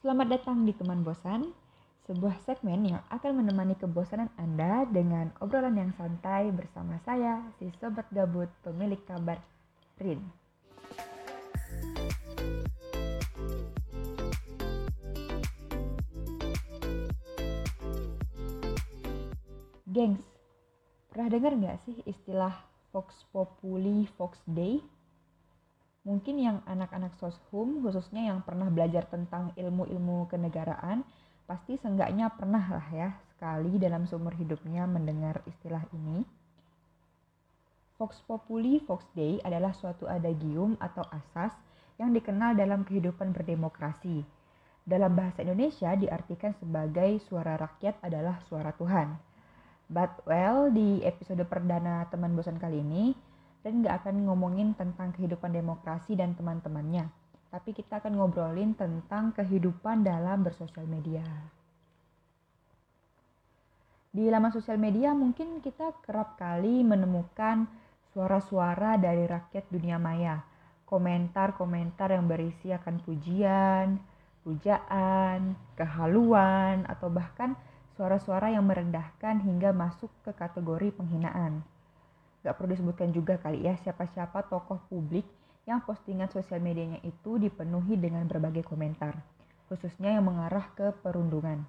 Selamat datang di Teman Bosan, sebuah segmen yang akan menemani kebosanan Anda dengan obrolan yang santai bersama saya, si Sobat Gabut pemilik kabar Rin. Gengs, pernah dengar nggak sih istilah Vox Populi, Vox Day? Mungkin yang anak-anak soshum, khususnya yang pernah belajar tentang ilmu-ilmu kenegaraan, pasti seenggaknya pernah lah ya sekali dalam seumur hidupnya mendengar istilah ini. Vox Populi, Vox Dei adalah suatu adagium atau asas yang dikenal dalam kehidupan berdemokrasi. Dalam bahasa Indonesia diartikan sebagai suara rakyat adalah suara Tuhan. But well, di episode perdana teman bosan kali ini, dan nggak akan ngomongin tentang kehidupan demokrasi dan teman-temannya, tapi kita akan ngobrolin tentang kehidupan dalam bersosial media. Di laman sosial media mungkin kita kerap kali menemukan suara-suara dari rakyat dunia maya, komentar-komentar yang berisi akan pujian, pujaan, kehaluan, atau bahkan suara-suara yang merendahkan hingga masuk ke kategori penghinaan. Gak perlu disebutkan juga kali ya siapa-siapa tokoh publik yang postingan sosial medianya itu dipenuhi dengan berbagai komentar, khususnya yang mengarah ke perundungan.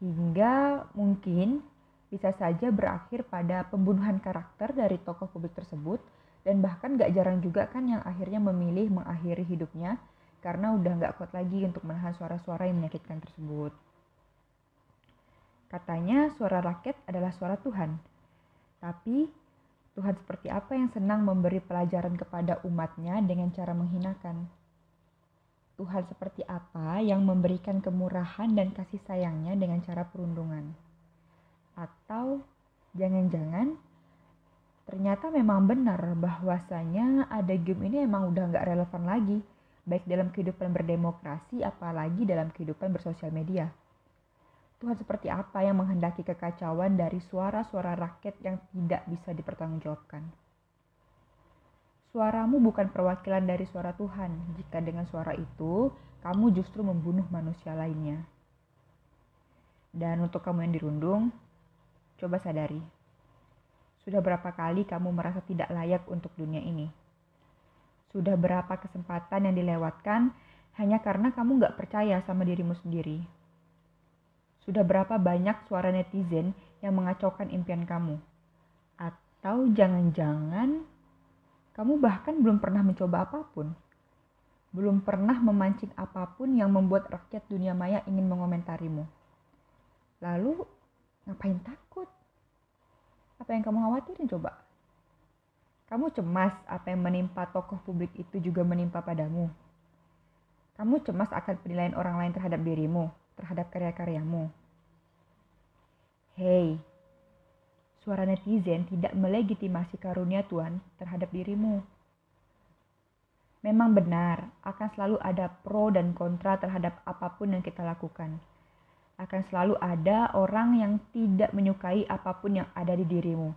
Hingga mungkin bisa saja berakhir pada pembunuhan karakter dari tokoh publik tersebut dan bahkan gak jarang juga kan yang akhirnya memilih mengakhiri hidupnya karena udah gak kuat lagi untuk menahan suara-suara yang menyakitkan tersebut. Katanya suara rakyat adalah suara Tuhan. Tapi Tuhan seperti apa yang senang memberi pelajaran kepada umatnya dengan cara menghinakan? Tuhan seperti apa yang memberikan kemurahan dan kasih sayangnya dengan cara perundungan? Atau jangan-jangan ternyata memang benar bahwasanya ada game ini emang udah nggak relevan lagi, baik dalam kehidupan berdemokrasi apalagi dalam kehidupan bersosial media. Tuhan seperti apa yang menghendaki kekacauan dari suara-suara rakyat yang tidak bisa dipertanggungjawabkan. Suaramu bukan perwakilan dari suara Tuhan jika dengan suara itu kamu justru membunuh manusia lainnya. Dan untuk kamu yang dirundung, coba sadari. Sudah berapa kali kamu merasa tidak layak untuk dunia ini? Sudah berapa kesempatan yang dilewatkan hanya karena kamu gak percaya sama dirimu sendiri? Sudah berapa banyak suara netizen yang mengacaukan impian kamu? Atau jangan-jangan kamu bahkan belum pernah mencoba apa pun? Belum pernah memancing apa pun yang membuat rakyat dunia maya ingin mengomentarimu? Lalu, ngapain takut? Apa yang kamu khawatirin coba? Kamu cemas apa yang menimpa tokoh publik itu juga menimpa padamu. Kamu cemas akan penilaian orang lain terhadap dirimu, terhadap karya-karyamu. Hei, suara netizen tidak melegitimasi karunia Tuhan terhadap dirimu. Memang benar, akan selalu ada pro dan kontra terhadap apa pun yang kita lakukan. Akan selalu ada orang yang tidak menyukai apa pun yang ada di dirimu.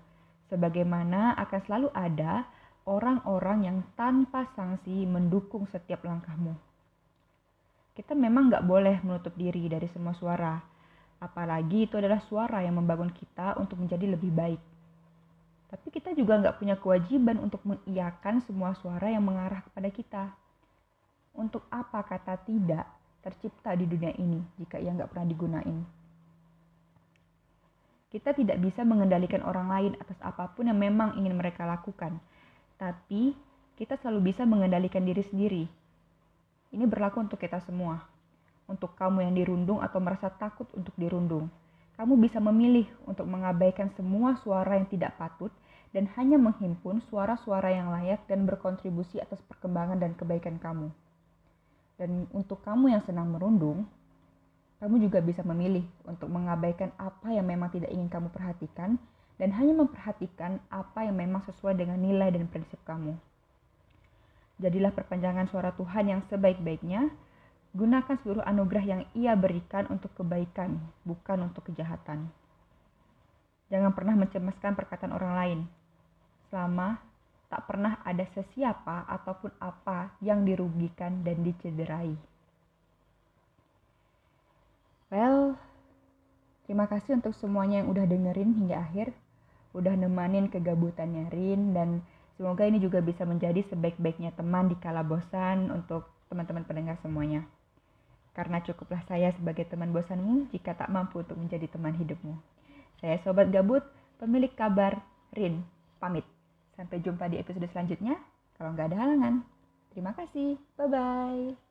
Sebagaimana akan selalu ada orang-orang yang tanpa sanksi mendukung setiap langkahmu. Kita memang nggak boleh menutup diri dari semua suara, Apalagi itu adalah suara yang membangun kita untuk menjadi lebih baik. Tapi kita juga nggak punya kewajiban untuk mengiyakan semua suara yang mengarah kepada kita. Untuk apa kata tidak tercipta di dunia ini jika ia nggak pernah digunain? Kita tidak bisa mengendalikan orang lain atas apa pun yang memang ingin mereka lakukan. Tapi kita selalu bisa mengendalikan diri sendiri. Ini berlaku untuk kita semua untuk kamu yang dirundung atau merasa takut untuk dirundung. Kamu bisa memilih untuk mengabaikan semua suara yang tidak patut dan hanya menghimpun suara-suara yang layak dan berkontribusi atas perkembangan dan kebaikan kamu. Dan untuk kamu yang senang merundung, kamu juga bisa memilih untuk mengabaikan apa yang memang tidak ingin kamu perhatikan dan hanya memperhatikan apa yang memang sesuai dengan nilai dan prinsip kamu. Jadilah perpanjangan suara Tuhan yang sebaik-baiknya. Gunakan seluruh anugerah yang Ia berikan untuk kebaikan, bukan untuk kejahatan. Jangan pernah mencemaskan perkataan orang lain, selama tak pernah ada sesiapa ataupun apa yang dirugikan dan dicederai. Well, terima kasih untuk semuanya yang udah dengerin hingga akhir, udah nemanin kegabutannya Rin dan semoga ini juga bisa menjadi sebaik-baiknya teman di kala bosan untuk teman-teman pendengar semuanya. Karena cukuplah saya sebagai teman bosanmu jika tak mampu untuk menjadi teman hidupmu. Saya Sobat Gabut, pemilik kabar Rin, pamit. Sampai jumpa di episode selanjutnya, kalau nggak ada halangan. Terima kasih, bye-bye.